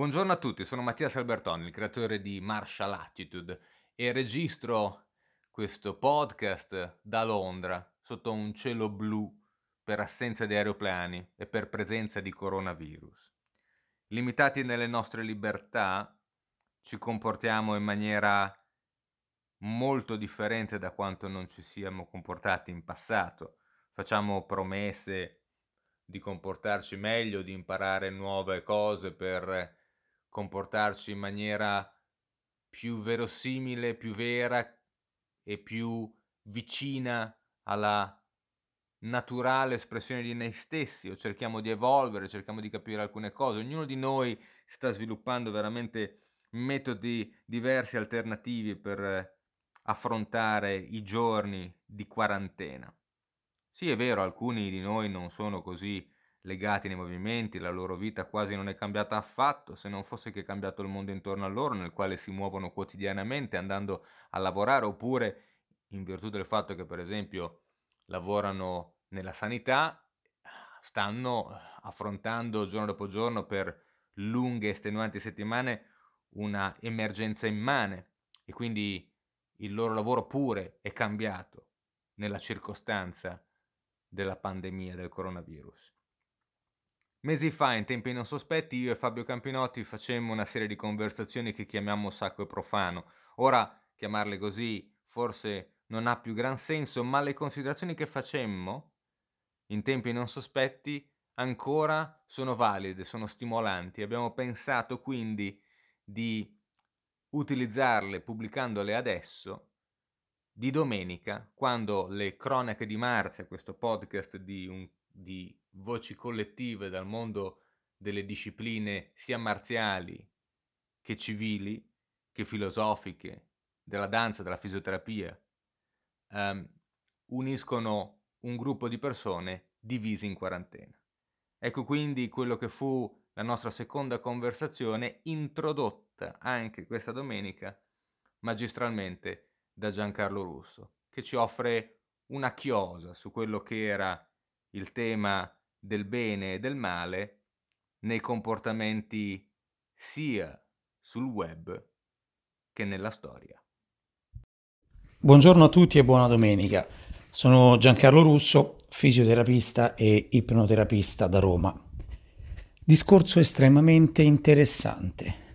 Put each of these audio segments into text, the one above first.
Buongiorno a tutti, sono Mattia Salbertoni, il creatore di Martial Attitude e registro questo podcast da Londra sotto un cielo blu per assenza di aeroplani e per presenza di coronavirus. Limitati nelle nostre libertà, ci comportiamo in maniera molto differente da quanto non ci siamo comportati in passato. Facciamo promesse di comportarci meglio, di imparare nuove cose per comportarci in maniera più verosimile, più vera e più vicina alla naturale espressione di noi stessi o cerchiamo di evolvere, cerchiamo di capire alcune cose. Ognuno di noi sta sviluppando veramente metodi diversi, alternativi per affrontare i giorni di quarantena. Sì, è vero, alcuni di noi non sono così legati nei movimenti, la loro vita quasi non è cambiata affatto, se non fosse che è cambiato il mondo intorno a loro, nel quale si muovono quotidianamente andando a lavorare, oppure in virtù del fatto che per esempio lavorano nella sanità, stanno affrontando giorno dopo giorno per lunghe estenuanti settimane una emergenza immane e quindi il loro lavoro pure è cambiato nella circostanza della pandemia del coronavirus. Mesi fa, in tempi non sospetti, io e Fabio Campinotti facemmo una serie di conversazioni che chiamiamo sacco e profano. Ora, chiamarle così forse non ha più gran senso, ma le considerazioni che facemmo in tempi non sospetti ancora sono valide, sono stimolanti. Abbiamo pensato quindi di utilizzarle pubblicandole adesso, di domenica, quando le cronache di Marzia, questo podcast di, un, di voci collettive dal mondo delle discipline sia marziali che civili, che filosofiche, della danza, della fisioterapia, um, uniscono un gruppo di persone divisi in quarantena. Ecco quindi quello che fu la nostra seconda conversazione, introdotta anche questa domenica magistralmente da Giancarlo Russo, che ci offre una chiosa su quello che era il tema del bene e del male nei comportamenti sia sul web che nella storia. Buongiorno a tutti e buona domenica. Sono Giancarlo Russo, fisioterapista e ipnoterapista da Roma. Discorso estremamente interessante.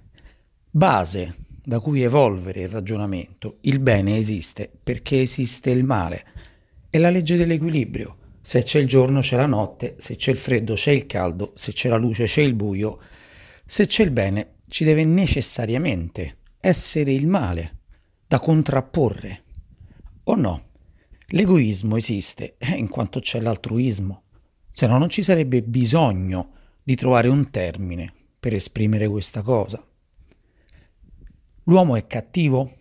Base da cui evolvere il ragionamento. Il bene esiste perché esiste il male. È la legge dell'equilibrio se c'è il giorno c'è la notte, se c'è il freddo c'è il caldo, se c'è la luce c'è il buio. Se c'è il bene ci deve necessariamente essere il male da contrapporre. O no? L'egoismo esiste eh, in quanto c'è l'altruismo, se no non ci sarebbe bisogno di trovare un termine per esprimere questa cosa. L'uomo è cattivo?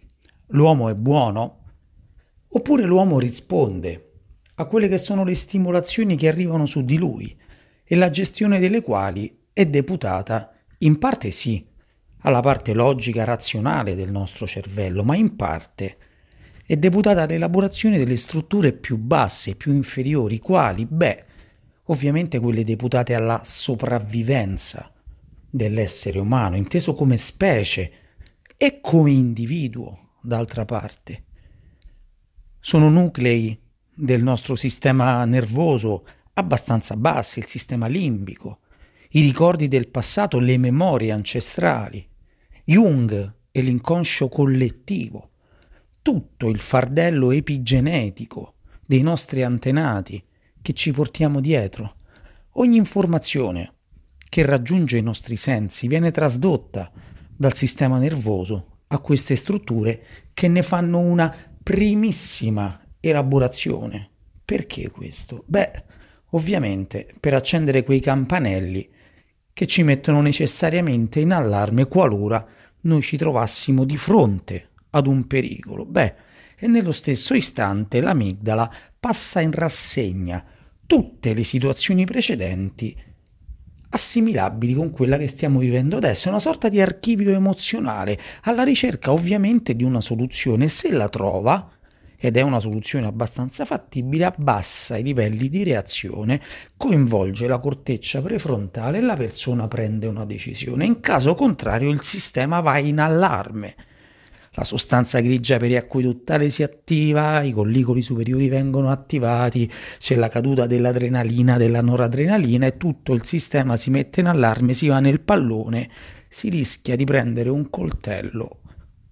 L'uomo è buono? Oppure l'uomo risponde a quelle che sono le stimolazioni che arrivano su di lui e la gestione delle quali è deputata, in parte sì, alla parte logica razionale del nostro cervello, ma in parte è deputata all'elaborazione delle strutture più basse, più inferiori, quali? Beh, ovviamente quelle deputate alla sopravvivenza dell'essere umano, inteso come specie e come individuo, d'altra parte. Sono nuclei del nostro sistema nervoso abbastanza bassi, il sistema limbico, i ricordi del passato, le memorie ancestrali, Jung e l'inconscio collettivo, tutto il fardello epigenetico dei nostri antenati che ci portiamo dietro. Ogni informazione che raggiunge i nostri sensi viene trasdotta dal sistema nervoso a queste strutture che ne fanno una primissima elaborazione. Perché questo? Beh, ovviamente per accendere quei campanelli che ci mettono necessariamente in allarme qualora noi ci trovassimo di fronte ad un pericolo. Beh, e nello stesso istante l'amigdala passa in rassegna tutte le situazioni precedenti assimilabili con quella che stiamo vivendo adesso, una sorta di archivio emozionale alla ricerca ovviamente di una soluzione. Se la trova, ed è una soluzione abbastanza fattibile, abbassa i livelli di reazione, coinvolge la corteccia prefrontale e la persona prende una decisione. In caso contrario il sistema va in allarme la sostanza grigia periacqueduttale si attiva, i collicoli superiori vengono attivati, c'è la caduta dell'adrenalina, della noradrenalina e tutto il sistema si mette in allarme, si va nel pallone, si rischia di prendere un coltello,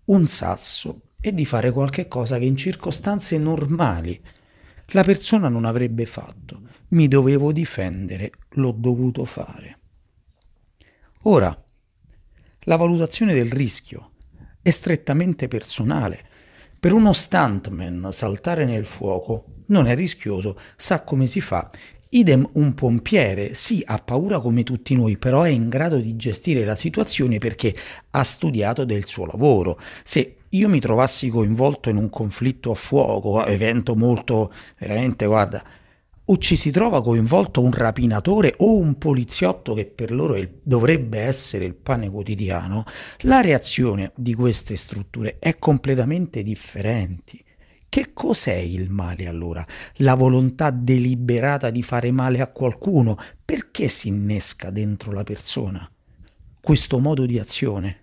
un sasso e di fare qualche cosa che in circostanze normali la persona non avrebbe fatto. Mi dovevo difendere, l'ho dovuto fare. Ora, la valutazione del rischio è strettamente personale. Per uno stuntman saltare nel fuoco non è rischioso, sa come si fa. Idem un pompiere, sì, ha paura come tutti noi, però è in grado di gestire la situazione perché ha studiato del suo lavoro. Se io mi trovassi coinvolto in un conflitto a fuoco, evento molto, veramente, guarda, o ci si trova coinvolto un rapinatore o un poliziotto che per loro il, dovrebbe essere il pane quotidiano, la reazione di queste strutture è completamente differente. Che cos'è il male allora? La volontà deliberata di fare male a qualcuno? Perché si innesca dentro la persona questo modo di azione?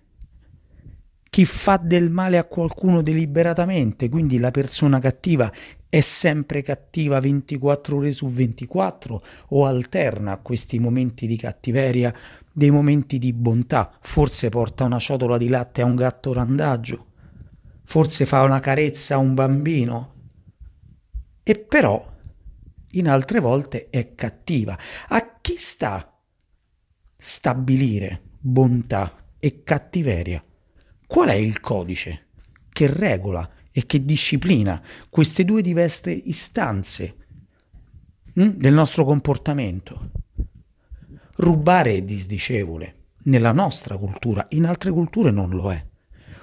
Chi fa del male a qualcuno deliberatamente, quindi la persona cattiva, è sempre cattiva 24 ore su 24 o alterna a questi momenti di cattiveria dei momenti di bontà, forse porta una ciotola di latte a un gatto randagio, forse fa una carezza a un bambino e però in altre volte è cattiva. A chi sta stabilire bontà e cattiveria? Qual è il codice che regola e che disciplina queste due diverse istanze hm, del nostro comportamento. Rubare è disdicevole nella nostra cultura, in altre culture non lo è.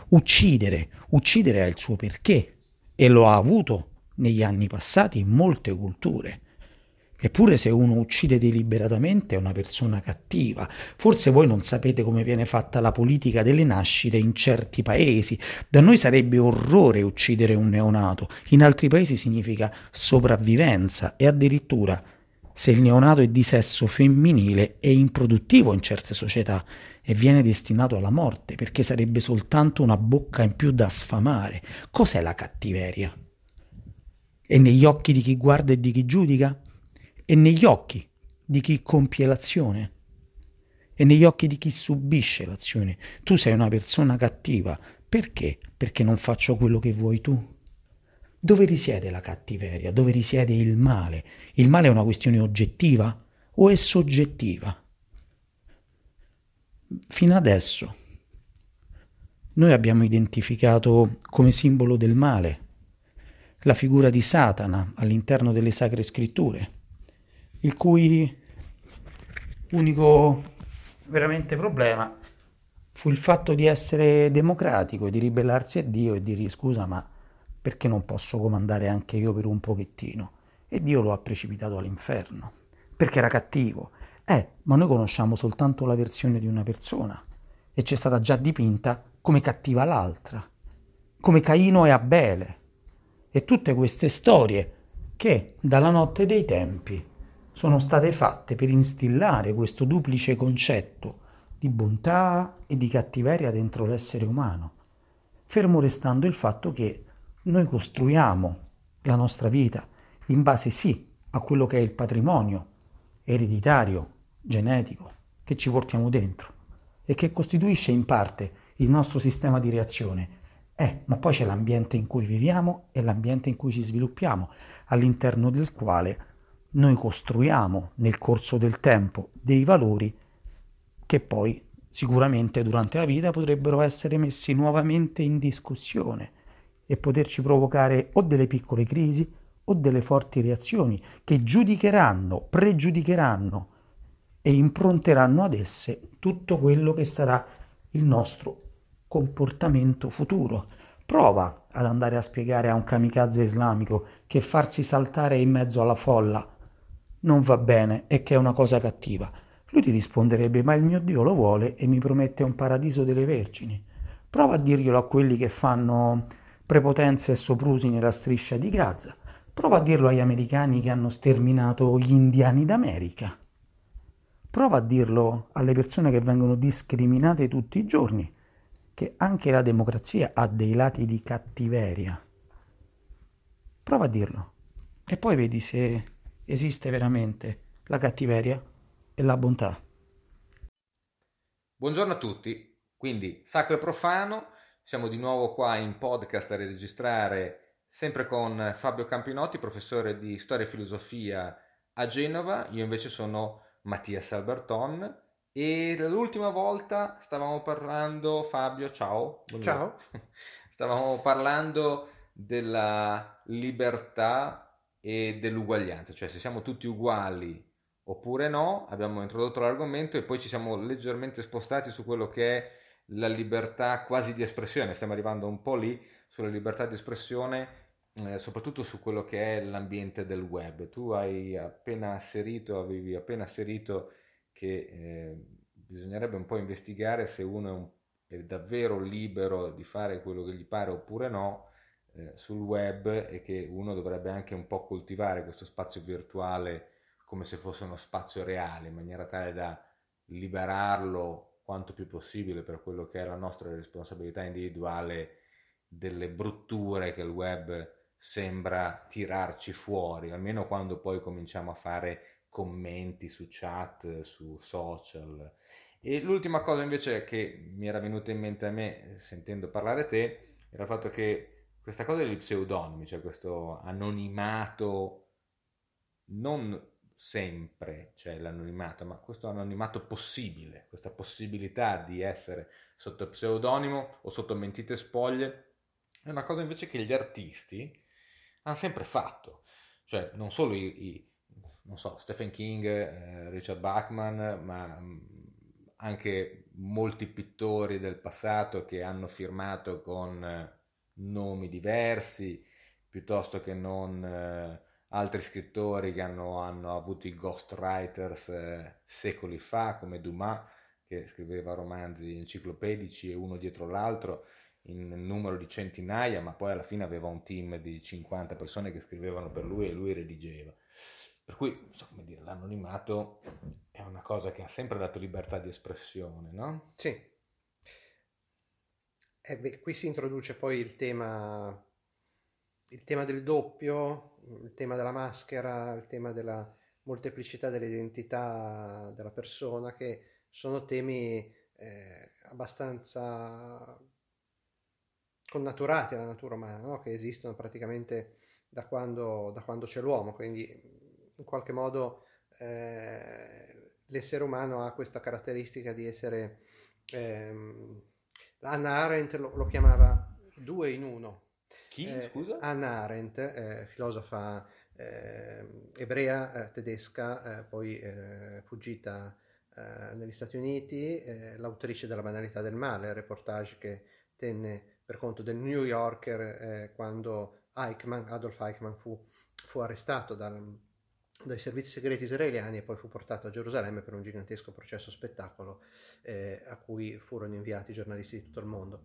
Uccidere, uccidere ha il suo perché e lo ha avuto negli anni passati in molte culture. Eppure se uno uccide deliberatamente è una persona cattiva. Forse voi non sapete come viene fatta la politica delle nascite in certi paesi. Da noi sarebbe orrore uccidere un neonato, in altri paesi significa sopravvivenza e addirittura se il neonato è di sesso femminile è improduttivo in certe società e viene destinato alla morte perché sarebbe soltanto una bocca in più da sfamare. Cos'è la cattiveria? E negli occhi di chi guarda e di chi giudica? e negli occhi di chi compie l'azione e negli occhi di chi subisce l'azione. Tu sei una persona cattiva. Perché? Perché non faccio quello che vuoi tu. Dove risiede la cattiveria? Dove risiede il male? Il male è una questione oggettiva o è soggettiva? Fino adesso noi abbiamo identificato come simbolo del male la figura di Satana all'interno delle sacre scritture il cui unico veramente problema fu il fatto di essere democratico, di ribellarsi a Dio e dire scusa ma perché non posso comandare anche io per un pochettino? E Dio lo ha precipitato all'inferno, perché era cattivo. Eh, ma noi conosciamo soltanto la versione di una persona e c'è stata già dipinta come cattiva l'altra, come Caino e Abele. E tutte queste storie che dalla notte dei tempi sono state fatte per instillare questo duplice concetto di bontà e di cattiveria dentro l'essere umano, fermo restando il fatto che noi costruiamo la nostra vita in base sì a quello che è il patrimonio ereditario, genetico, che ci portiamo dentro e che costituisce in parte il nostro sistema di reazione. Eh, ma poi c'è l'ambiente in cui viviamo e l'ambiente in cui ci sviluppiamo, all'interno del quale noi costruiamo nel corso del tempo dei valori che poi sicuramente durante la vita potrebbero essere messi nuovamente in discussione e poterci provocare o delle piccole crisi o delle forti reazioni che giudicheranno, pregiudicheranno e impronteranno ad esse tutto quello che sarà il nostro comportamento futuro. Prova ad andare a spiegare a un kamikaze islamico che farsi saltare in mezzo alla folla non va bene e che è una cosa cattiva. Lui ti risponderebbe, ma il mio Dio lo vuole e mi promette un paradiso delle vergini. Prova a dirglielo a quelli che fanno prepotenza e soprusi nella striscia di Gaza. Prova a dirlo agli americani che hanno sterminato gli indiani d'America. Prova a dirlo alle persone che vengono discriminate tutti i giorni, che anche la democrazia ha dei lati di cattiveria. Prova a dirlo e poi vedi se esiste veramente la cattiveria e la bontà. Buongiorno a tutti, quindi Sacro e Profano, siamo di nuovo qua in podcast a registrare sempre con Fabio Campinotti, professore di storia e filosofia a Genova, io invece sono Mattias Alberton e l'ultima volta stavamo parlando, Fabio, ciao. Ciao. Stavamo parlando della libertà e dell'uguaglianza, cioè se siamo tutti uguali oppure no, abbiamo introdotto l'argomento e poi ci siamo leggermente spostati su quello che è la libertà quasi di espressione, stiamo arrivando un po' lì sulla libertà di espressione, eh, soprattutto su quello che è l'ambiente del web. Tu hai appena asserito, avevi appena asserito che eh, bisognerebbe un po' investigare se uno è, un, è, davvero libero di fare quello che gli pare oppure no eh, sul web e che uno dovrebbe anche un po' coltivare questo spazio virtuale come se fosse uno spazio reale, in maniera tale da liberarlo quanto più possibile per quello che è la nostra responsabilità individuale delle brutture che il web sembra tirarci fuori, almeno quando poi cominciamo a fare commenti su chat, su social. E l'ultima cosa invece che mi era venuta in mente a me sentendo parlare te era il fatto che questa cosa degli pseudonimi, cioè questo anonimato non sempre c'è l'anonimato, ma questo anonimato possibile, questa possibilità di essere sotto pseudonimo o sotto mentite spoglie, è una cosa invece che gli artisti hanno sempre fatto. Cioè, non solo i, i non so, Stephen King, eh, Richard Bachman, ma mm, anche molti pittori del passato che hanno firmato con eh, nomi diversi, piuttosto che non... Eh, altri scrittori che hanno, hanno avuto i ghostwriters eh, secoli fa, come Dumas, che scriveva romanzi enciclopedici e uno dietro l'altro in numero di centinaia, ma poi alla fine aveva un team di 50 persone che scrivevano per lui e lui redigeva. Per cui, so come dire, l'anonimato è una cosa che ha sempre dato libertà di espressione, no? Sì. Eh beh, qui si introduce poi il tema, il tema del doppio, il tema della maschera, il tema della molteplicità dell'identità della persona, che sono temi eh, abbastanza connaturati alla natura umana, no? che esistono praticamente da quando, da quando, c'è l'uomo, quindi in qualche modo eh, l'essere umano ha questa caratteristica di essere, ehm, Anna Arendt lo, lo chiamava due in uno, chi, eh, scusa? Anna Arendt, eh, filosofa eh, ebrea, eh, tedesca, eh, poi eh, fuggita negli Stati Uniti, l'autrice della banalità del male, reportage che tenne per conto del New Yorker quando Eichmann, Adolf Eichmann fu, fu arrestato dal, dai servizi segreti israeliani e poi fu portato a Gerusalemme per un gigantesco processo spettacolo eh, a cui furono inviati giornalisti di tutto il mondo.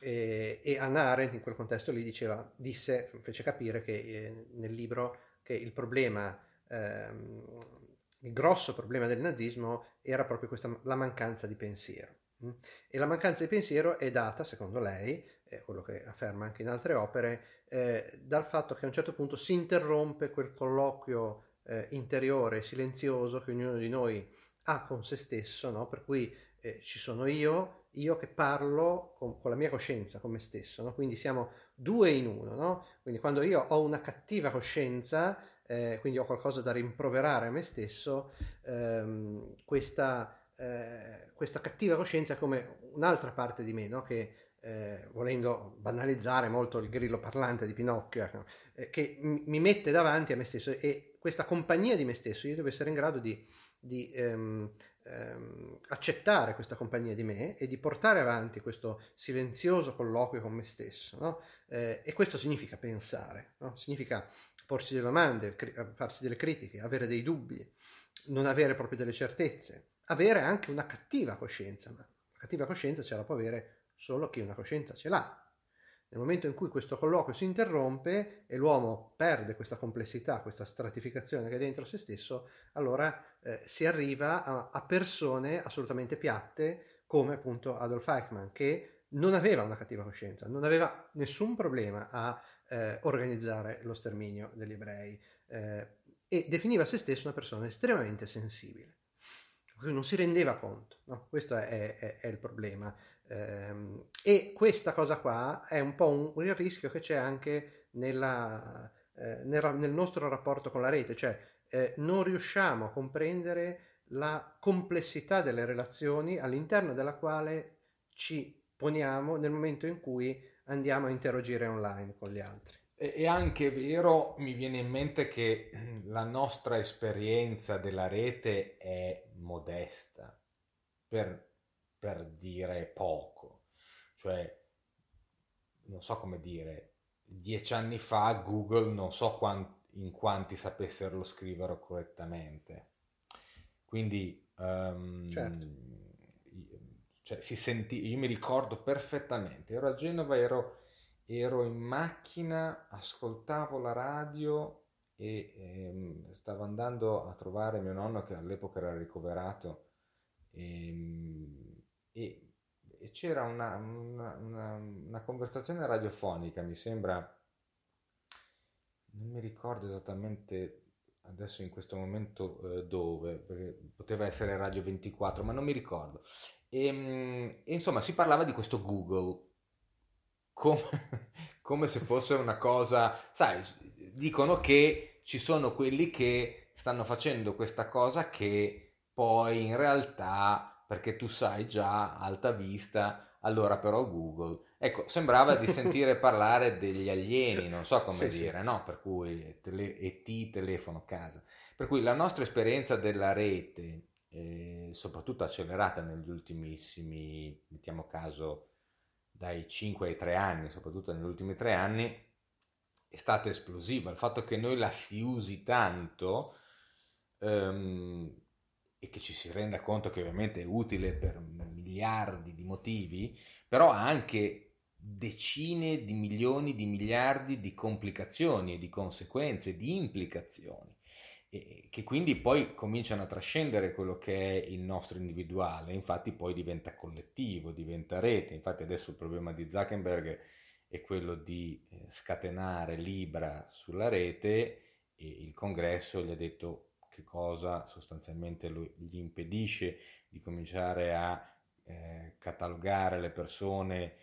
E, e Anna Arendt in quel contesto lì diceva, disse, fece capire che eh, nel libro che il problema, ehm, il grosso problema del nazismo era proprio questa, la mancanza di pensiero. Mm? E la mancanza di pensiero è data, secondo lei, è quello che afferma anche in altre opere, eh, dal fatto che a un certo punto si interrompe quel colloquio eh, interiore, silenzioso che ognuno di noi ha con se stesso, no? per cui eh, ci sono io, io che parlo con, con, la mia coscienza, con me stesso, no? quindi siamo due in uno, no? quindi quando io ho una cattiva coscienza, eh, quindi ho qualcosa da rimproverare a me stesso, ehm, questa, eh, questa, cattiva coscienza è come un'altra parte di me, no? che eh, volendo banalizzare molto il grillo parlante di Pinocchio, ecco, eh, che mi mette davanti a me stesso e questa compagnia di me stesso io devo essere in grado di, di ehm, ehm, accettare questa compagnia di me e di portare avanti questo silenzioso colloquio con me stesso. No? Eh, e questo significa pensare, no? significa porsi delle domande, cri- farsi delle critiche, avere dei dubbi, non avere proprio delle certezze, avere anche una cattiva coscienza, ma la cattiva coscienza ce la può avere solo chi una coscienza ce l'ha. Nel momento in cui questo colloquio si interrompe e l'uomo perde questa complessità, questa stratificazione che è dentro se stesso, allora eh, si arriva a, a, persone assolutamente piatte come appunto Adolf Eichmann, che non aveva una cattiva coscienza, non aveva nessun problema a eh, organizzare lo sterminio degli ebrei eh, e definiva se stesso una persona estremamente sensibile. Non si rendeva conto, no? questo è, è, è il problema. Eh, e questa cosa qua è un po' un, il rischio che c'è anche nella, eh, nel, nel, nostro rapporto con la rete, cioè eh, non riusciamo a comprendere la complessità delle relazioni all'interno della quale ci poniamo nel momento in cui andiamo a interagire online con gli altri. È anche vero, mi viene in mente che la nostra esperienza della rete è modesta, per, per dire poco. Cioè, non so come dire, dieci anni fa Google non so quanti, in quanti sapessero scrivere correttamente. Quindi um, certo. cioè, si senti, io mi ricordo perfettamente, ero a Genova, ero ero in macchina, ascoltavo la radio e ehm, stavo andando a trovare mio nonno che all'epoca era ricoverato e, ehm, e, e c'era una, una, una, una, conversazione radiofonica, mi sembra, non mi ricordo esattamente adesso in questo momento eh, dove, perché poteva essere Radio 24, ma non mi ricordo. E, ehm, e insomma si parlava di questo Google come, come se fosse una cosa, sai, dicono che ci sono quelli che stanno facendo questa cosa che poi in realtà, perché tu sai già, alta vista, allora però Google. Ecco, sembrava di sentire parlare degli alieni, non so come sì, dire, sì. no? Per cui tele, ET, telefono, a casa. Per cui la nostra esperienza della rete, eh, soprattutto accelerata negli ultimissimi, mettiamo caso, dai 5 ai 3 anni, soprattutto negli ultimi 3 anni, è stata esplosiva. Il fatto che noi la si usi tanto um, e che ci si renda conto che ovviamente è utile per miliardi di motivi, però ha anche decine di milioni di miliardi di complicazioni di conseguenze, di implicazioni che quindi poi cominciano a trascendere quello che è il nostro individuale, infatti poi diventa collettivo, diventa rete, infatti adesso il problema di Zuckerberg è quello di eh, scatenare Libra sulla rete e il congresso gli ha detto che cosa sostanzialmente gli impedisce di cominciare a eh, catalogare le persone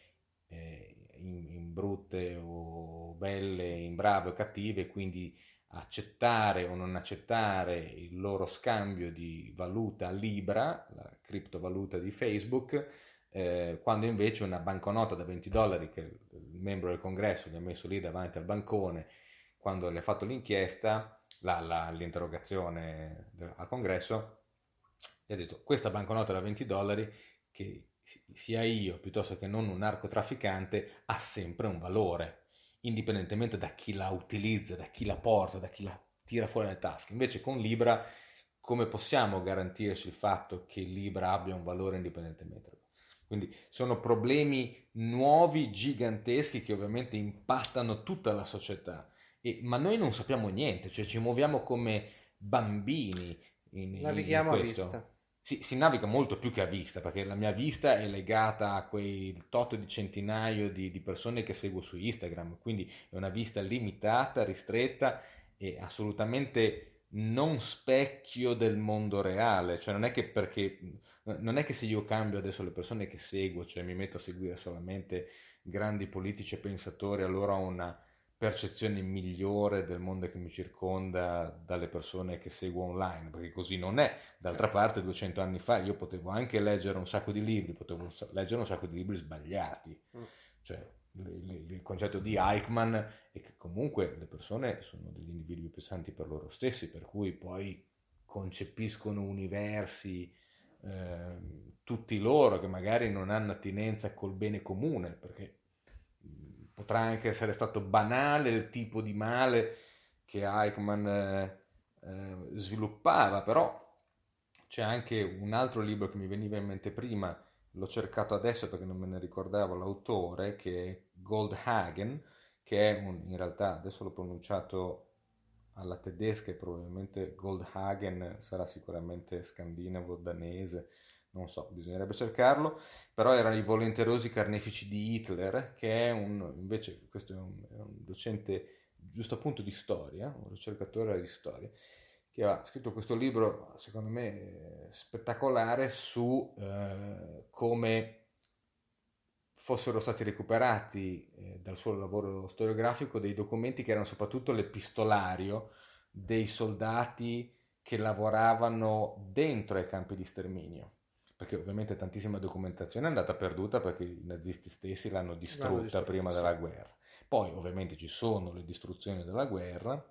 eh, in, in, brutte o belle, in brave o cattive, quindi accettare o non accettare il loro scambio di valuta Libra, la criptovaluta di Facebook, eh, quando invece una banconota da 20 dollari che il membro del congresso gli ha messo lì davanti al bancone quando le ha fatto l'inchiesta, la, la, l'interrogazione al congresso, gli ha detto questa banconota da 20 dollari che sia io piuttosto che non un narcotrafficante ha sempre un valore indipendentemente da chi la utilizza, da chi la porta, da chi la tira fuori dalle tasche. Invece con Libra come possiamo garantirci il fatto che Libra abbia un valore indipendentemente? Quindi sono problemi nuovi, giganteschi, che ovviamente impattano tutta la società. E, ma noi non sappiamo niente, cioè ci muoviamo come bambini. In, Navighiamo in a vista si, si, naviga molto più che a vista, perché la mia vista è legata a quei tot di centinaio di, di, persone che seguo su Instagram, quindi è una vista limitata, ristretta e assolutamente non specchio del mondo reale, cioè non è che perché non è che se io cambio adesso le persone che seguo, cioè mi metto a seguire solamente grandi politici e pensatori, allora ho una percezione migliore del mondo che mi circonda dalle persone che seguo online, perché così non è. D'altra parte, 200 anni fa io potevo anche leggere un sacco di libri, potevo leggere un sacco di libri sbagliati. Mm. Cioè, il concetto di Eichmann è che comunque le persone sono degli individui pensanti per loro stessi, per cui poi concepiscono universi eh, tutti loro che magari non hanno attinenza col bene comune, perché potrà anche essere stato banale il tipo di male che Eichmann eh, eh, sviluppava, però c'è anche un altro libro che mi veniva in mente prima l'ho cercato adesso perché non me ne ricordavo l'autore, che è Goldhagen, che è un, in realtà, adesso l'ho pronunciato alla tedesca e probabilmente Goldhagen sarà sicuramente scandinavo, danese, non so, bisognerebbe cercarlo, però erano i volenterosi carnefici di Hitler, che è un, invece, questo è un, è un docente giusto appunto di storia, un ricercatore di storia, che ha scritto questo libro, secondo me, spettacolare su eh, come fossero stati recuperati eh, dal suo lavoro storiografico dei documenti che erano soprattutto l'epistolario dei soldati che lavoravano dentro ai campi di sterminio perché ovviamente tantissima documentazione è andata perduta perché i nazisti stessi l'hanno distrutta, distrutta prima sì. della guerra. Poi ovviamente ci sono le distruzioni della guerra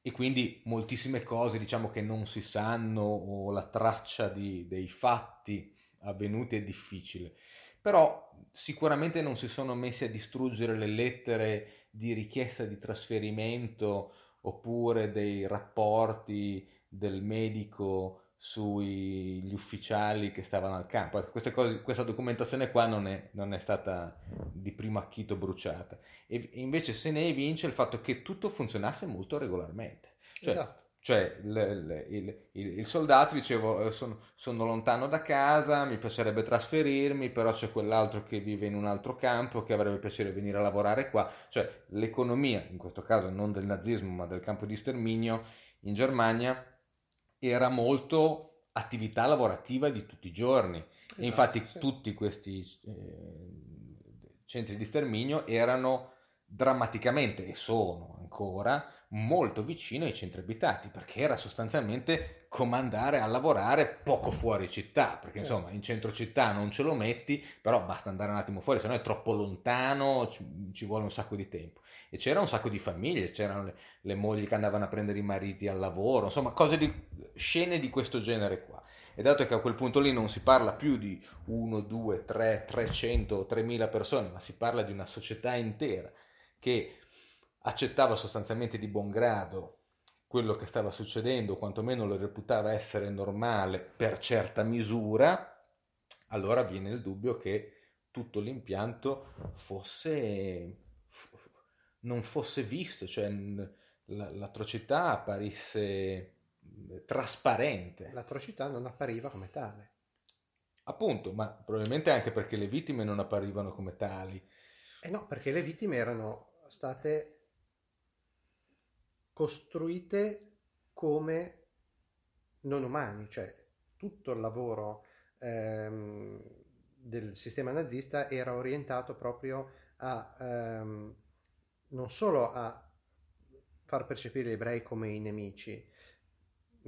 e quindi moltissime cose diciamo che non si sanno o la traccia di, dei fatti avvenuti è difficile. Però sicuramente non si sono messi a distruggere le lettere di richiesta di trasferimento oppure dei rapporti del medico sugli ufficiali che stavano al campo. Ecco, cose, questa documentazione qua non è, non è, stata di primo acchito bruciata. E invece se ne evince il fatto che tutto funzionasse molto regolarmente. Cioè, esatto. cioè il, il, il, il, soldato diceva sono, sono, lontano da casa, mi piacerebbe trasferirmi, però c'è quell'altro che vive in un altro campo che avrebbe piacere venire a lavorare qua. Cioè l'economia, in questo caso non del nazismo ma del campo di sterminio, in Germania era molto attività lavorativa di tutti i giorni. Esatto, e infatti sì. tutti questi eh, centri di sterminio erano drammaticamente, e sono ancora, molto vicino ai centri abitati, perché era sostanzialmente comandare a lavorare poco fuori città, perché insomma in centro città non ce lo metti, però basta andare un attimo fuori, se no è troppo lontano, ci, ci vuole un sacco di tempo e c'era un sacco di famiglie, c'erano le, le, mogli che andavano a prendere i mariti al lavoro, insomma cose di, scene di questo genere qua. E dato che a quel punto lì non si parla più di 1, 2, 3, 300, 3000 persone, ma si parla di una società intera che accettava sostanzialmente di buon grado quello che stava succedendo, quantomeno lo reputava essere normale per certa misura, allora viene il dubbio che tutto l'impianto fosse non fosse visto, cioè l'atrocità apparisse trasparente. L'atrocità non appariva come tale. Appunto, ma probabilmente anche perché le vittime non apparivano come tali. Eh no, perché le vittime erano state costruite come non umani, cioè tutto il lavoro ehm, del sistema nazista era orientato proprio a ehm, non solo a far percepire gli ebrei come i nemici,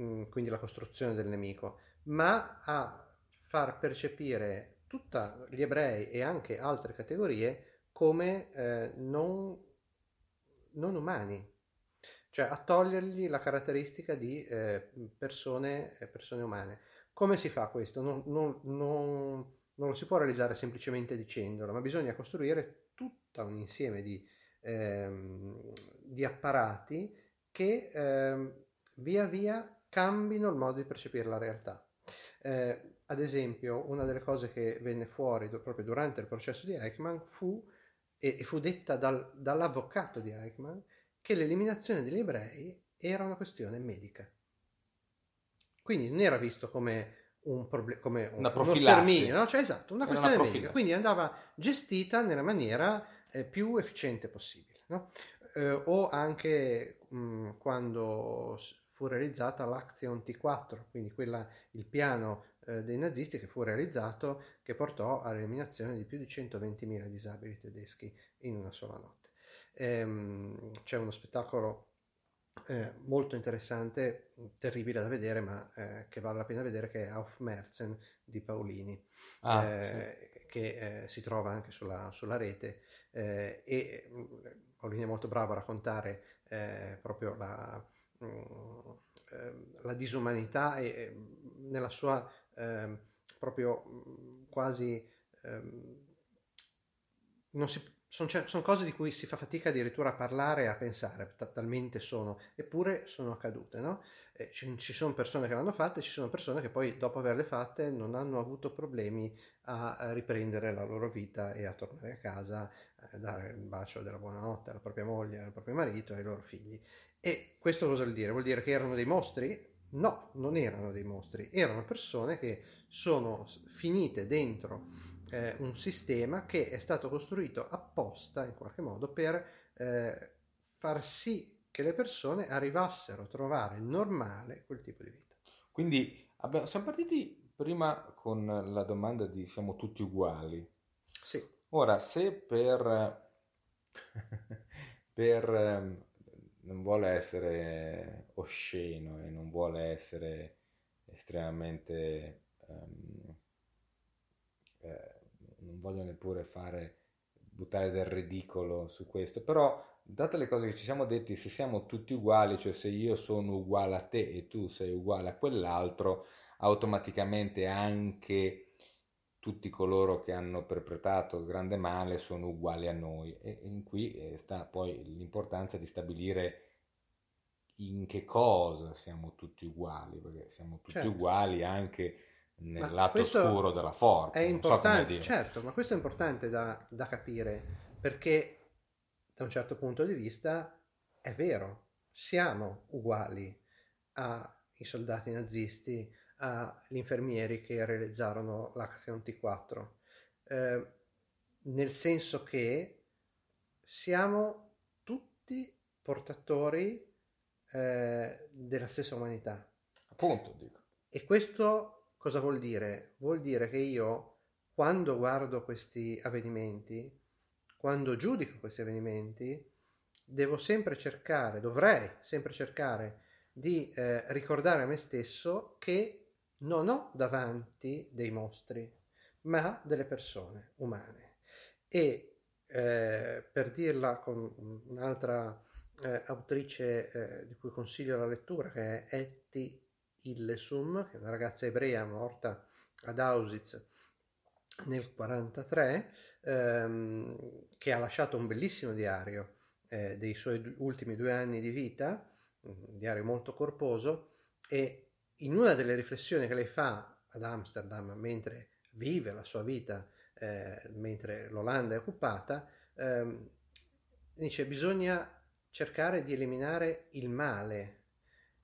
mm, quindi la costruzione del nemico, ma a far percepire tutti gli ebrei e anche altre categorie come eh, non, non, umani, cioè a togliergli la caratteristica di eh, persone, persone, umane. Come si fa questo? Non, non, non, lo si può realizzare semplicemente dicendolo, ma bisogna costruire tutto un insieme di ehm, di apparati che ehm, via via cambino il modo di percepire la realtà. Eh, ad esempio, una delle cose che venne fuori proprio durante il processo di Eichmann fu, e, fu detta dal, dall'avvocato di Eichmann, che l'eliminazione degli ebrei era una questione medica. Quindi non era visto come un problema, come un, una profilassi. no? Cioè, esatto, una questione una medica. Quindi andava gestita nella maniera eh, più efficiente possibile. No? Eh, o anche mh, quando fu realizzata l'Action T4, quindi quella, il piano eh, dei nazisti che fu realizzato che portò all'eliminazione di più di 120.000 disabili tedeschi in una sola notte. Ehm, c'è uno spettacolo eh, molto interessante, terribile da vedere, ma eh, che vale la pena vedere, che è Auf Merzen di Paolini, ah, eh, sì. che eh, si trova anche sulla, sulla rete eh, e mm, Paolini è molto bravo a raccontare proprio la, mh, mm, ehm, la, disumanità e nella sua ehm, proprio mh, mm, quasi ehm, si, sono, son cose di cui si fa fatica addirittura a parlare e a pensare, talmente sono, eppure sono accadute, no? ci, ci, sono persone che l'hanno fatte, ci sono persone che poi dopo averle fatte non hanno avuto problemi a, riprendere la loro vita e a tornare a casa, a dare il bacio della buonanotte alla propria moglie, al proprio marito e ai loro figli. E questo cosa vuol dire? Vuol dire che erano dei mostri? No, non erano dei mostri, erano persone che sono finite dentro eh, un sistema che è stato costruito apposta in qualche modo per eh, far sì che le persone arrivassero a trovare normale quel tipo di vita. Quindi abbiamo, siamo partiti prima con la domanda di siamo tutti uguali. Sì. Ora, se per, per ehm, non vuole essere osceno e non vuole essere estremamente um, eh, non voglio neppure fare buttare del ridicolo su questo, però date le cose che ci siamo detti, se siamo tutti uguali, cioè se io sono uguale a te e tu sei uguale a quell'altro, automaticamente anche tutti coloro che hanno perpetrato grande male sono uguali a noi. E in qui eh, sta poi l'importanza di stabilire in che cosa siamo tutti uguali, perché siamo tutti certo. uguali anche nel ma lato oscuro della forza. È importante, so certo, ma questo è importante da, da capire perché da un certo punto di vista è vero, siamo uguali ai soldati nazisti, agli infermieri che realizzarono l'Action T4, eh, nel senso che siamo tutti portatori eh, della stessa umanità. Appunto, dico. E questo Cosa vuol dire? Vuol dire che io, quando guardo questi avvenimenti, quando giudico questi avvenimenti, devo sempre cercare, dovrei sempre cercare di eh, ricordare a me stesso che non ho davanti dei mostri, ma delle persone umane. E eh, per dirla con un'altra eh, autrice eh, di cui consiglio la lettura, che è Etty Illesum, che è una ragazza ebrea morta ad Auschwitz nel 1943, ehm, che ha lasciato un bellissimo diario eh, dei suoi ultimi due anni di vita, un diario molto corposo, e in una delle riflessioni che lei fa ad Amsterdam mentre vive la sua vita, eh, mentre l'Olanda è occupata, ehm, dice bisogna cercare di eliminare il male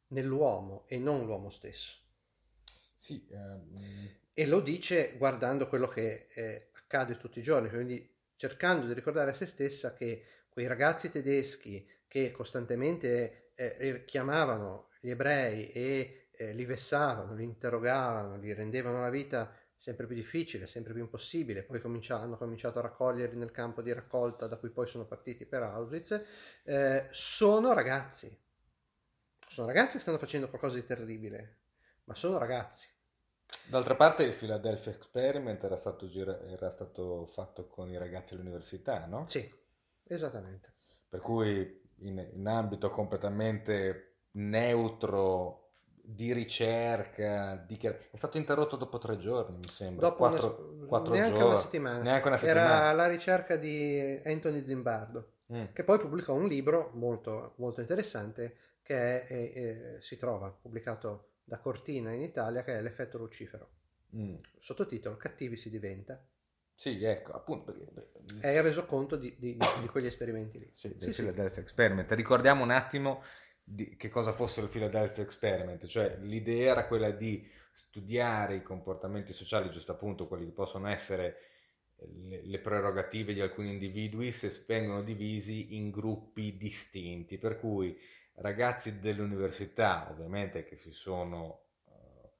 nell'uomo e non l'uomo stesso. Sì, um... E lo dice guardando quello che eh, accade tutti i giorni, quindi cercando di ricordare a se stessa che quei ragazzi tedeschi che costantemente eh, chiamavano gli ebrei e eh, li vessavano, li interrogavano, li rendevano la vita sempre più difficile, sempre più impossibile, poi hanno cominciato a raccoglierli nel campo di raccolta da cui poi sono partiti per Auschwitz, eh, sono ragazzi, sono ragazzi che stanno facendo qualcosa di terribile, ma sono ragazzi. D'altra parte il Philadelphia Experiment era stato, gira- era stato fatto con i ragazzi all'università, no? Sì, esattamente. Per cui in, in ambito completamente neutro di ricerca, di... è stato interrotto dopo tre giorni, mi sembra. Dopo quattro, una, quattro neanche giorni. Una settimana. Neanche una settimana. Era la ricerca di Anthony Zimbardo, mm. che poi pubblicò un libro molto, molto interessante che è, è, è, si trova pubblicato da Cortina in Italia, che è L'effetto Lucifero. Mm. Sottotitolo Cattivi si diventa. Sì, ecco, appunto perché... È il resoconto di, di, di, quegli esperimenti lì. Sì, del sì, sì. Experiment. Ricordiamo un attimo di che cosa fosse il Philadelphia Experiment, cioè l'idea era quella di studiare i comportamenti sociali, giusto appunto quelli che possono essere le, le prerogative di alcuni individui se vengono divisi in gruppi distinti, per cui ragazzi dell'università, ovviamente che si sono uh,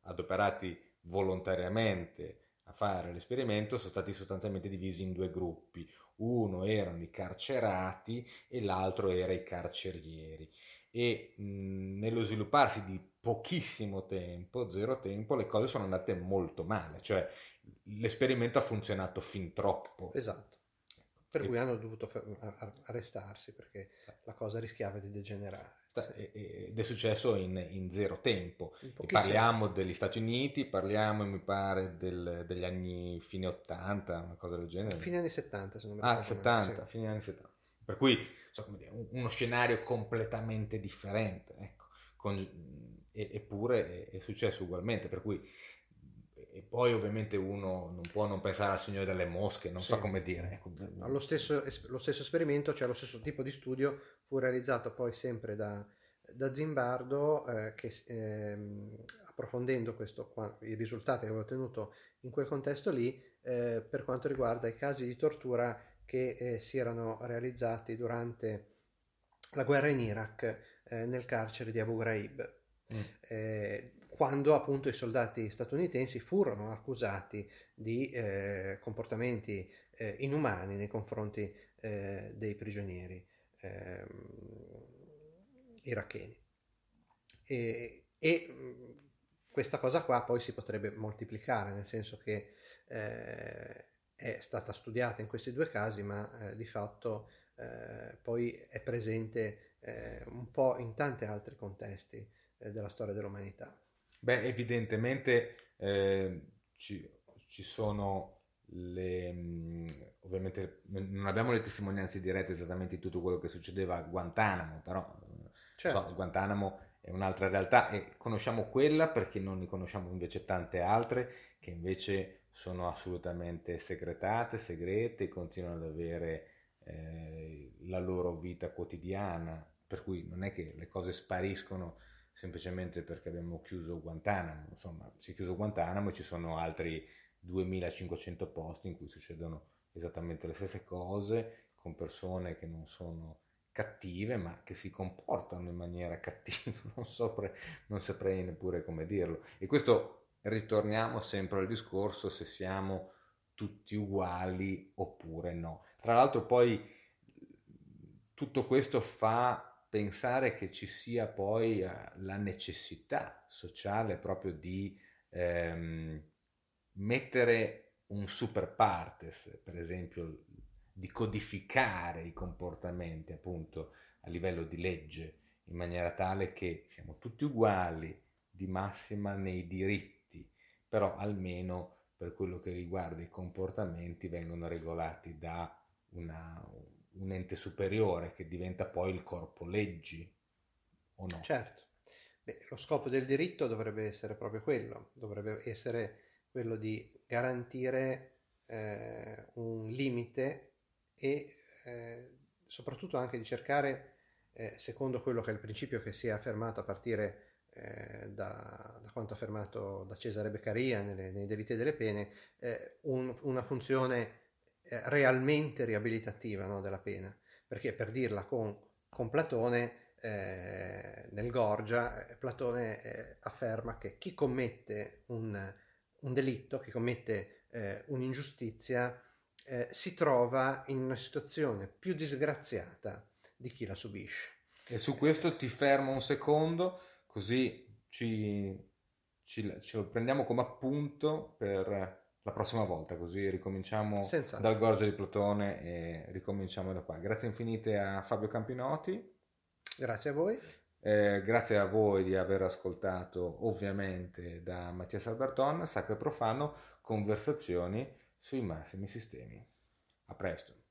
adoperati volontariamente a fare l'esperimento, sono stati sostanzialmente divisi in due gruppi. Uno erano i carcerati e l'altro era i carcerieri. E mh, nello svilupparsi di pochissimo tempo, zero tempo, le cose sono andate molto male, cioè l'esperimento ha funzionato fin troppo. Esatto per cui hanno dovuto arrestarsi perché la cosa rischiava di degenerare. ed è successo in, in zero tempo. In parliamo degli Stati Uniti, parliamo, mi pare, del, degli anni fine 80, una cosa del genere. Fine anni 70, secondo me. Ah, 70, sì. fine anni 70. Per cui, so, dire, uno scenario completamente differente, ecco. Con, e, eppure è, è successo ugualmente, per cui e poi ovviamente uno non può non pensare al Signore delle Mosche, non sì. so come dire. Ecco. Lo stesso, lo stesso, esperimento, cioè lo stesso tipo di studio, fu realizzato poi sempre da, da Zimbardo, eh, che ehm, approfondendo questo, i risultati che aveva ottenuto in quel contesto lì, eh, per quanto riguarda i casi di tortura che eh, si erano realizzati durante la guerra in Iraq eh, nel carcere di Abu Ghraib. Mm. Eh, quando appunto i soldati statunitensi furono accusati di eh, comportamenti eh, inumani nei confronti eh, dei prigionieri ehm, iracheni. E, e, questa cosa qua poi si potrebbe moltiplicare, nel senso che è stata studiata in questi due casi, ma eh, di fatto eh, poi è presente un po' in tanti altri contesti della storia dell'umanità. Beh, evidentemente eh, ci, ci, sono le... Mh, ovviamente non abbiamo le testimonianze dirette esattamente di tutto quello che succedeva a Guantanamo, però certo. so, Guantanamo è un'altra realtà e conosciamo quella perché non ne conosciamo invece tante altre che invece sono assolutamente segretate, segrete, continuano ad avere eh, la loro vita quotidiana, per cui non è che le cose spariscono semplicemente perché abbiamo chiuso Guantanamo, insomma si è chiuso Guantanamo e ci sono altri 2500 posti in cui succedono esattamente le stesse cose con persone che non sono cattive ma che si comportano in maniera cattiva, non, so, non saprei neppure come dirlo. E questo ritorniamo sempre al discorso se siamo tutti uguali oppure no. Tra l'altro poi tutto questo fa pensare che ci sia poi uh, la necessità sociale proprio di ehm, mettere un super partes, per esempio di codificare i comportamenti appunto a livello di legge in maniera tale che siamo tutti uguali di massima nei diritti, però almeno per quello che riguarda i comportamenti vengono regolati da una, un ente superiore che diventa poi il corpo leggi, o no? Certo. Beh, lo scopo del diritto dovrebbe essere proprio quello, dovrebbe essere quello di garantire eh, un limite e eh, soprattutto anche di cercare, eh, secondo quello che è il principio che si è affermato a partire eh, da, da, quanto affermato da Cesare Beccaria nelle, nei delitti delle pene, eh, un, una funzione eh, realmente riabilitativa no, della pena, perché per dirla con, con Platone, eh, nel Gorgia, eh, Platone afferma che chi commette un, un delitto, chi commette un'ingiustizia, eh, si trova in una situazione più disgraziata di chi la subisce. E su questo ti fermo un secondo, così ci, ci, ce lo prendiamo come appunto per la prossima volta, così ricominciamo Senza. dal Gorgia di Plotone e ricominciamo da qua. Grazie infinite a Fabio Campinotti. Grazie a voi. Eh, grazie a voi di aver ascoltato ovviamente da Mattias Alberton, Sacro e Profano, conversazioni sui massimi sistemi. A presto.